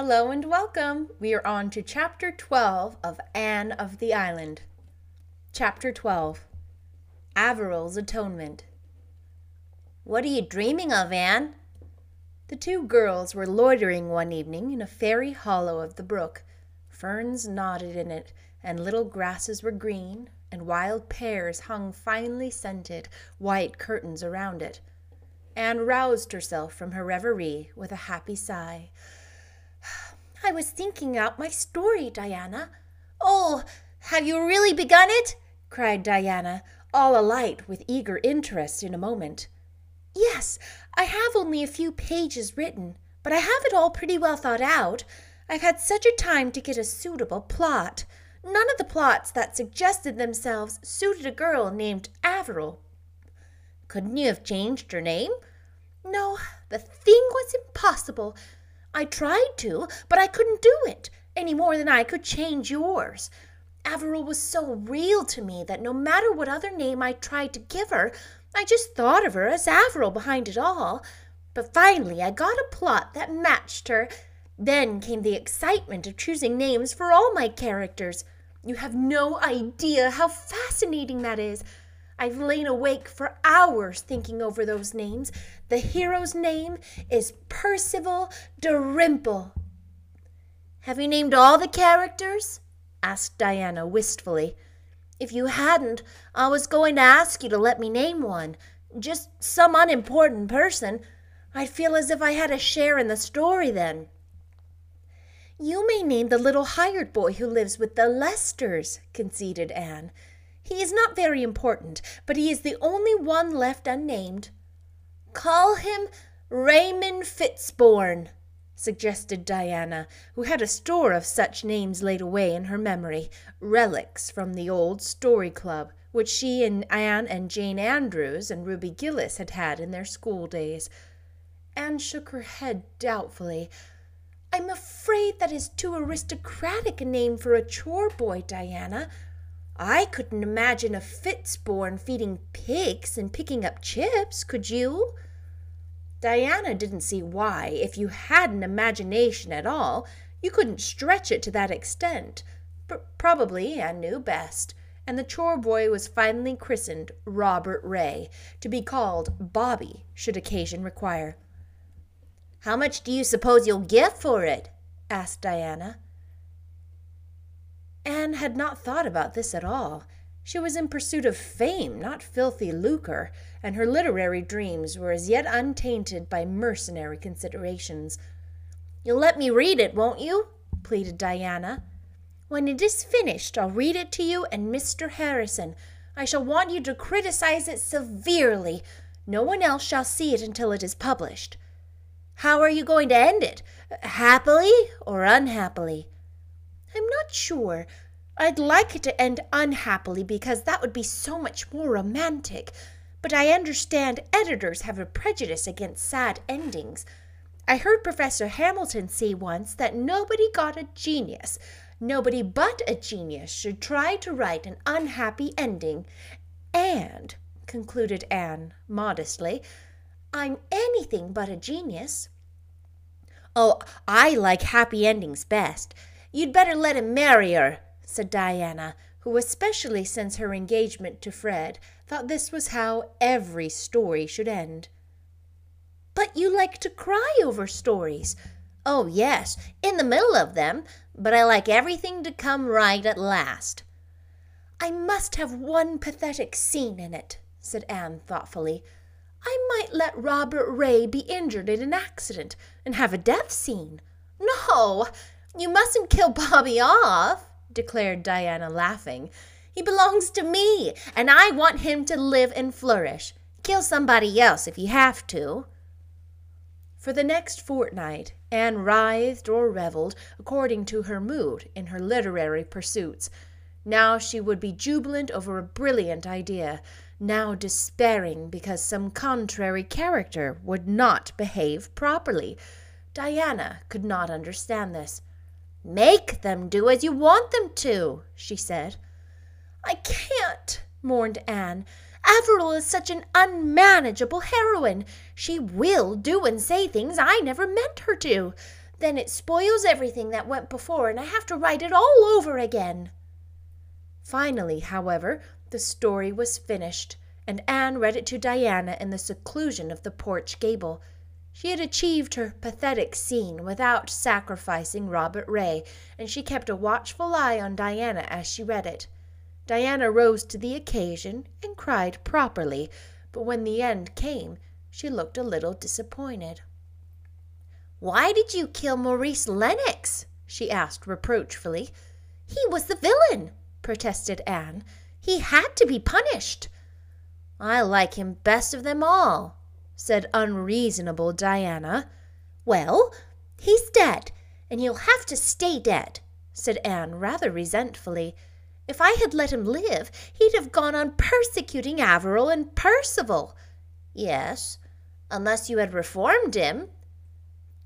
Hello and welcome. We are on to chapter 12 of Anne of the Island. Chapter 12 Averil's Atonement. What are you dreaming of, Anne? The two girls were loitering one evening in a fairy hollow of the brook. Ferns nodded in it, and little grasses were green, and wild pears hung finely scented white curtains around it. Anne roused herself from her reverie with a happy sigh. I was thinking out my story, Diana. Oh, have you really begun it? cried Diana, all alight with eager interest in a moment. Yes, I have only a few pages written, but I have it all pretty well thought out. I've had such a time to get a suitable plot. None of the plots that suggested themselves suited a girl named Averil. Couldn't you have changed her name? No, the thing was impossible. I tried to, but I couldn't do it, any more than I could change yours. Averil was so real to me that no matter what other name I tried to give her, I just thought of her as Averil behind it all. But finally I got a plot that matched her. Then came the excitement of choosing names for all my characters. You have no idea how fascinating that is. I've lain awake for hours thinking over those names. The hero's name is Percival Dalrymple. Have you named all the characters? asked Diana wistfully. If you hadn't, I was going to ask you to let me name one. Just some unimportant person. I'd feel as if I had a share in the story then. You may name the little hired boy who lives with the Lesters, conceded Anne. He is not very important, but he is the only one left unnamed. Call him Raymond Fitzosborne, suggested Diana, who had a store of such names laid away in her memory, relics from the old story club, which she and Anne and Jane Andrews and Ruby Gillis had had in their school days. Anne shook her head doubtfully. I'm afraid that is too aristocratic a name for a chore boy, Diana. I couldn't imagine a Fitzosborne feeding pigs and picking up chips, could you? Diana didn't see why, if you had an imagination at all, you couldn't stretch it to that extent. Probably Anne knew best, and the chore boy was finally christened Robert Ray, to be called Bobby should occasion require. How much do you suppose you'll get for it? asked Diana. Anne had not thought about this at all. She was in pursuit of fame, not filthy lucre, and her literary dreams were as yet untainted by mercenary considerations. You'll let me read it, won't you? pleaded Diana. When it is finished, I'll read it to you and Mr. Harrison. I shall want you to criticize it severely. No one else shall see it until it is published. How are you going to end it? Happily or unhappily? I'm not sure. I'd like it to end unhappily because that would be so much more romantic. But I understand editors have a prejudice against sad endings. I heard Professor Hamilton say once that nobody got a genius, nobody but a genius, should try to write an unhappy ending. And, concluded Anne modestly, I'm anything but a genius. Oh, I like happy endings best. You'd better let him marry her, said Diana, who, especially since her engagement to Fred, thought this was how every story should end. But you like to cry over stories. Oh, yes, in the middle of them, but I like everything to come right at last. I must have one pathetic scene in it, said Anne thoughtfully. I might let Robert Ray be injured in an accident and have a death scene. No, you mustn't kill Bobby off, declared Diana, laughing. He belongs to me, and I want him to live and flourish. Kill somebody else if you have to. For the next fortnight, Anne writhed or revelled according to her mood in her literary pursuits. Now she would be jubilant over a brilliant idea, now despairing because some contrary character would not behave properly. Diana could not understand this. Make them do as you want them to, she said. I can't, mourned Anne. Averil is such an unmanageable heroine. She will do and say things I never meant her to. Then it spoils everything that went before, and I have to write it all over again. Finally, however, the story was finished, and Anne read it to Diana in the seclusion of the porch gable. She had achieved her pathetic scene without sacrificing Robert Ray, and she kept a watchful eye on Diana as she read it. Diana rose to the occasion and cried properly, but when the end came, she looked a little disappointed. Why did you kill Maurice Lennox? she asked reproachfully. He was the villain, protested Anne. He had to be punished. I like him best of them all, said unreasonable Diana. Well, he's dead, and he'll have to stay dead, said Anne rather resentfully. If I had let him live, he'd have gone on persecuting Averil and Percival. Yes, unless you had reformed him,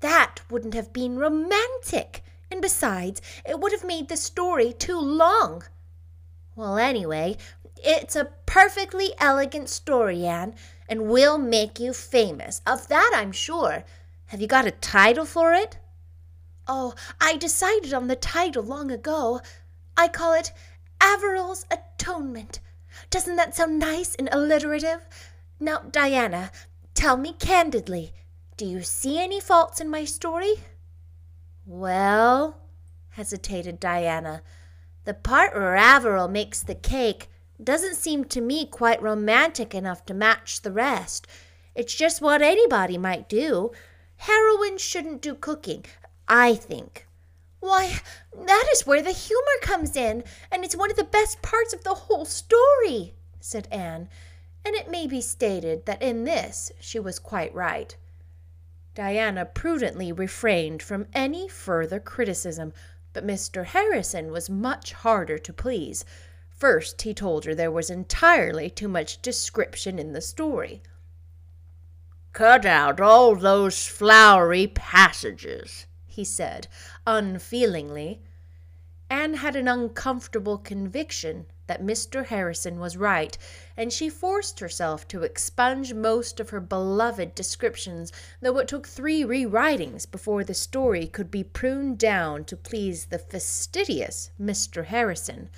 that wouldn't have been romantic, and besides, it would have made the story too long. Well, anyway, it's a perfectly elegant story, Anne, and will make you famous. Of that I'm sure. Have you got a title for it? Oh, I decided on the title long ago. I call it Averil's Atonement. Doesn't that sound nice and alliterative? Now, Diana, tell me candidly, do you see any faults in my story? Well, hesitated Diana, the part where Averil makes the cake doesn't seem to me quite romantic enough to match the rest. It's just what anybody might do. Heroines shouldn't do cooking, I think. Why, that is where the humor comes in, and it's one of the best parts of the whole story, said Anne, and it may be stated that in this she was quite right. Diana prudently refrained from any further criticism, but Mr. Harrison was much harder to please. First, he told her there was entirely too much description in the story. Cut out all those flowery passages, he said, unfeelingly. Anne had an uncomfortable conviction that Mr. Harrison was right, and she forced herself to expunge most of her beloved descriptions, though it took three rewritings before the story could be pruned down to please the fastidious Mr. Harrison.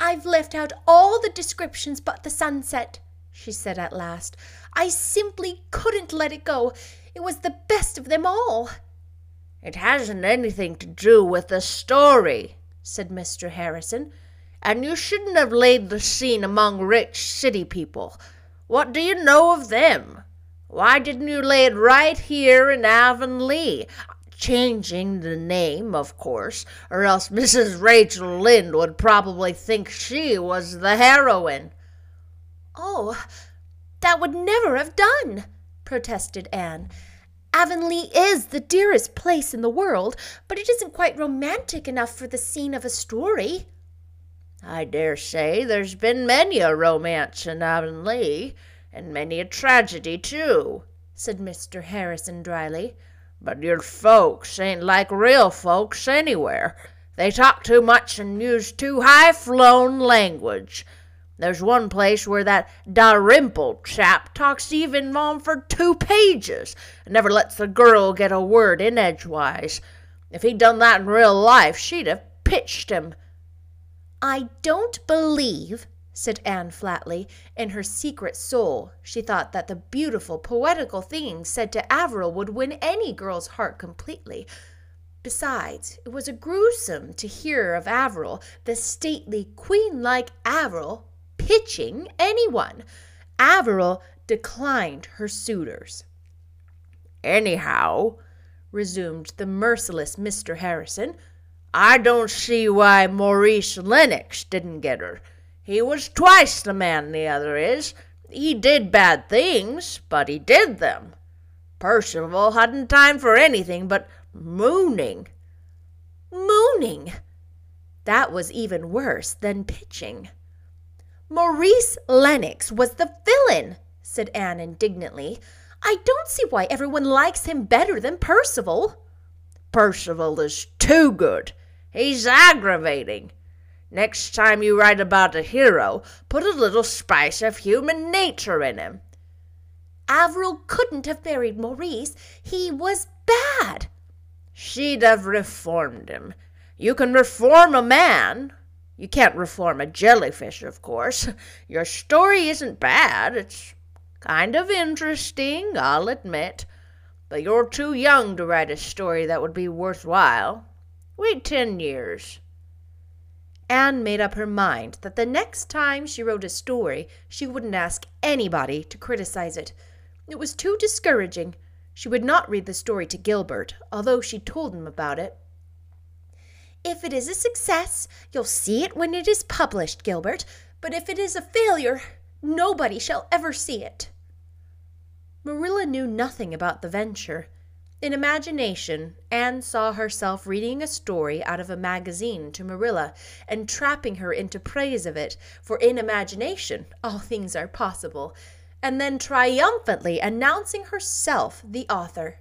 I've left out all the descriptions but the sunset, she said at last. I simply couldn't let it go. It was the best of them all. It hasn't anything to do with the story, said Mr. Harrison and you shouldn't have laid the scene among rich city people. What do you know of them? Why didn't you lay it right here in Avonlea? Changing the name, of course, or else Mrs. Rachel Lynde would probably think she was the heroine. Oh, that would never have done, protested Anne. Avonlea is the dearest place in the world, but it isn't quite romantic enough for the scene of a story. I dare say there's been many a romance in Avonlea, and many a tragedy, too, said Mr. Harrison dryly. But your folks ain't like real folks anywhere. They talk too much and use too high flown language. There's one place where that Dalrymple chap talks even on for two pages and never lets the girl get a word in edgewise. If he'd done that in real life, she'd have pitched him. I don't believe, said Anne flatly. In her secret soul, she thought that the beautiful, poetical things said to Averil would win any girl's heart completely. Besides, it was gruesome to hear of Averil, the stately, queen like Averil, pitching anyone. Averil declined her suitors. Anyhow, resumed the merciless Mr. Harrison, I don't see why Maurice Lennox didn't get her. He was twice the man the other is. He did bad things, but he did them. Percival hadn't time for anything but mooning. Mooning! That was even worse than pitching. Maurice Lennox was the villain, said Anne indignantly. I don't see why everyone likes him better than Percival. Percival is too good. He's aggravating. Next time you write about a hero, put a little spice of human nature in him. Averil couldn't have married Maurice. He was bad. she'd have reformed him. You can reform a man. You can't reform a jellyfish, of course. Your story isn't bad. It's kind of interesting, I'll admit. But you're too young to write a story that would be worthwhile. Wait ten years. Anne made up her mind that the next time she wrote a story, she wouldn't ask anybody to criticize it. It was too discouraging. She would not read the story to Gilbert, although she told him about it. If it is a success, you'll see it when it is published, Gilbert. But if it is a failure, nobody shall ever see it. Marilla knew nothing about the venture. In imagination, Anne saw herself reading a story out of a magazine to Marilla and trapping her into praise of it, for in imagination all things are possible, and then triumphantly announcing herself the author.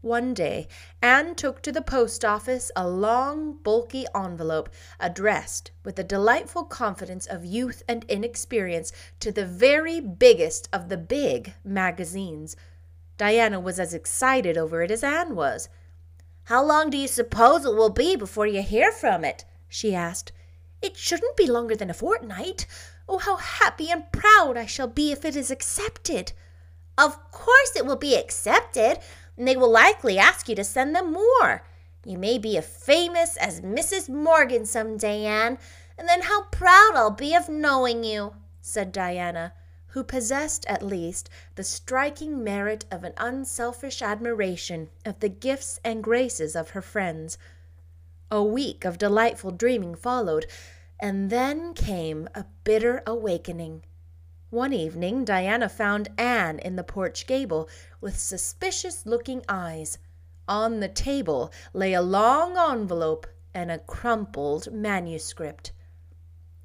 One day, Anne took to the post office a long, bulky envelope addressed, with the delightful confidence of youth and inexperience, to the very biggest of the big magazines. Diana was as excited over it as Anne was. How long do you suppose it will be before you hear from it? she asked. It shouldn't be longer than a fortnight. Oh, how happy and proud I shall be if it is accepted. Of course it will be accepted, and they will likely ask you to send them more. You may be as famous as Mrs. Morgan some day, Anne, and then how proud I'll be of knowing you, said Diana who possessed at least the striking merit of an unselfish admiration of the gifts and graces of her friends. A week of delightful dreaming followed, and then came a bitter awakening. One evening Diana found Anne in the porch gable with suspicious looking eyes. On the table lay a long envelope and a crumpled manuscript.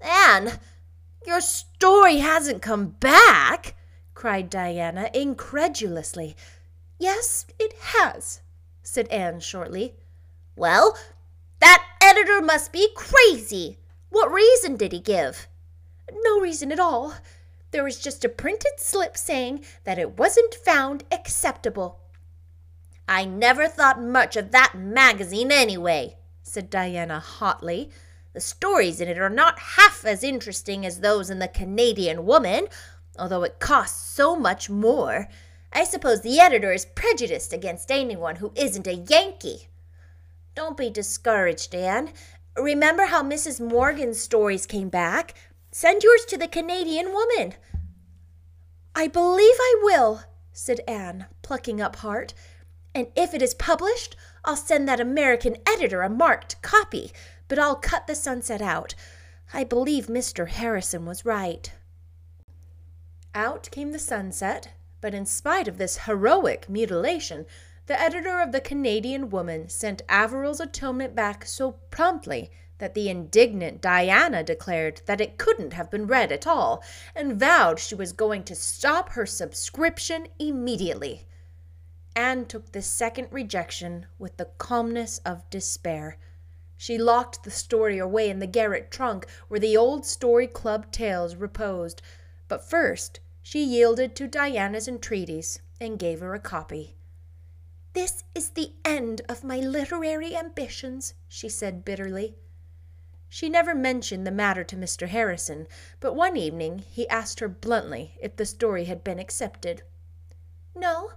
Anne, your story hasn't come back, cried Diana incredulously. Yes, it has, said Anne shortly. Well, that editor must be crazy. What reason did he give? No reason at all. There was just a printed slip saying that it wasn't found acceptable. I never thought much of that magazine anyway, said Diana hotly. The stories in it are not half as interesting as those in The Canadian Woman, although it costs so much more. I suppose the editor is prejudiced against anyone who isn't a Yankee. Don't be discouraged, Anne. Remember how Mrs. Morgan's stories came back? Send yours to the Canadian Woman. I believe I will, said Anne, plucking up heart. And if it is published, I'll send that American editor a marked copy but I'll cut the sunset out. I believe Mr. Harrison was right. Out came the sunset, but in spite of this heroic mutilation, the editor of the Canadian Woman sent Averil's atonement back so promptly that the indignant Diana declared that it couldn't have been read at all, and vowed she was going to stop her subscription immediately. Anne took this second rejection with the calmness of despair. She locked the story away in the garret trunk where the old Story Club tales reposed, but first she yielded to Diana's entreaties and gave her a copy. This is the end of my literary ambitions, she said bitterly. She never mentioned the matter to Mr. Harrison, but one evening he asked her bluntly if the story had been accepted. No,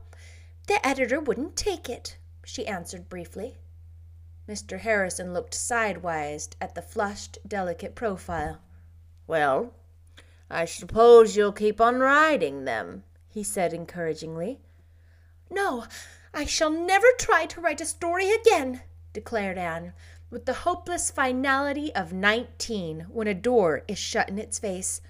the editor wouldn't take it, she answered briefly. Mr. Harrison looked sidewise at the flushed, delicate profile. Well, I suppose you'll keep on writing them, he said encouragingly. No, I shall never try to write a story again, declared Anne, with the hopeless finality of nineteen when a door is shut in its face.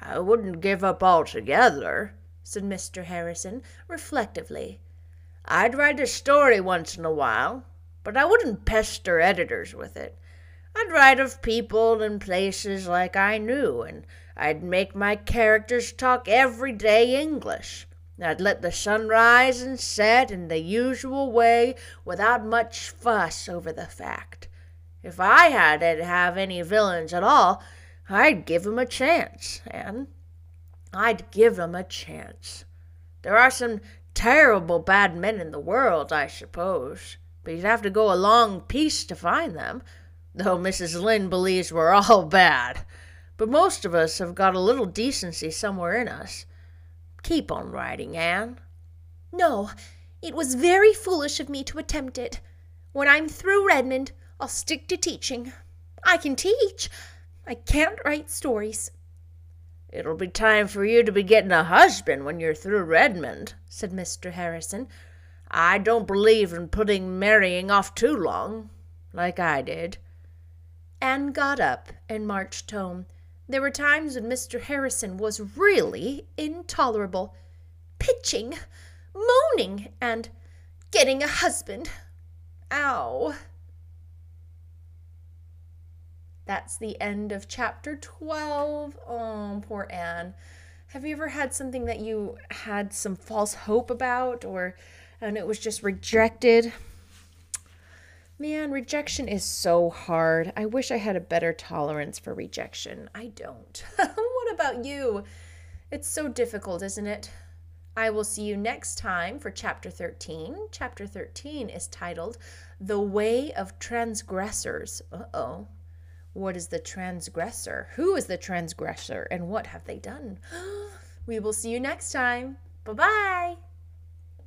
I wouldn't give up altogether, said Mr. Harrison reflectively. I'd write a story once in a while, but I wouldn't pester editors with it. I'd write of people and places like I knew, and I'd make my characters talk everyday English. I'd let the sun rise and set in the usual way without much fuss over the fact. If I had to have any villains at all, I'd give 'em a chance, and I'd give 'em a chance. There are some terrible bad men in the world, I suppose. But you'd have to go a long piece to find them, though Mrs. Lynde believes we're all bad. But most of us have got a little decency somewhere in us. Keep on writing, Anne. No, it was very foolish of me to attempt it. When I'm through Redmond, I'll stick to teaching. I can teach. I can't write stories. It'll be time for you to be getting a husband when you're through Redmond, said Mr. Harrison. I don't believe in putting marrying off too long, like I did. Anne got up and marched home. There were times when Mr. Harrison was really intolerable, pitching, moaning, and getting a husband. Ow. That's the end of chapter 12. Oh, poor Anne. Have you ever had something that you had some false hope about or and it was just rejected? Man, rejection is so hard. I wish I had a better tolerance for rejection. I don't. what about you? It's so difficult, isn't it? I will see you next time for chapter 13. Chapter 13 is titled The Way of Transgressors. Uh oh. What is the transgressor? Who is the transgressor? And what have they done? we will see you next time. Bye bye.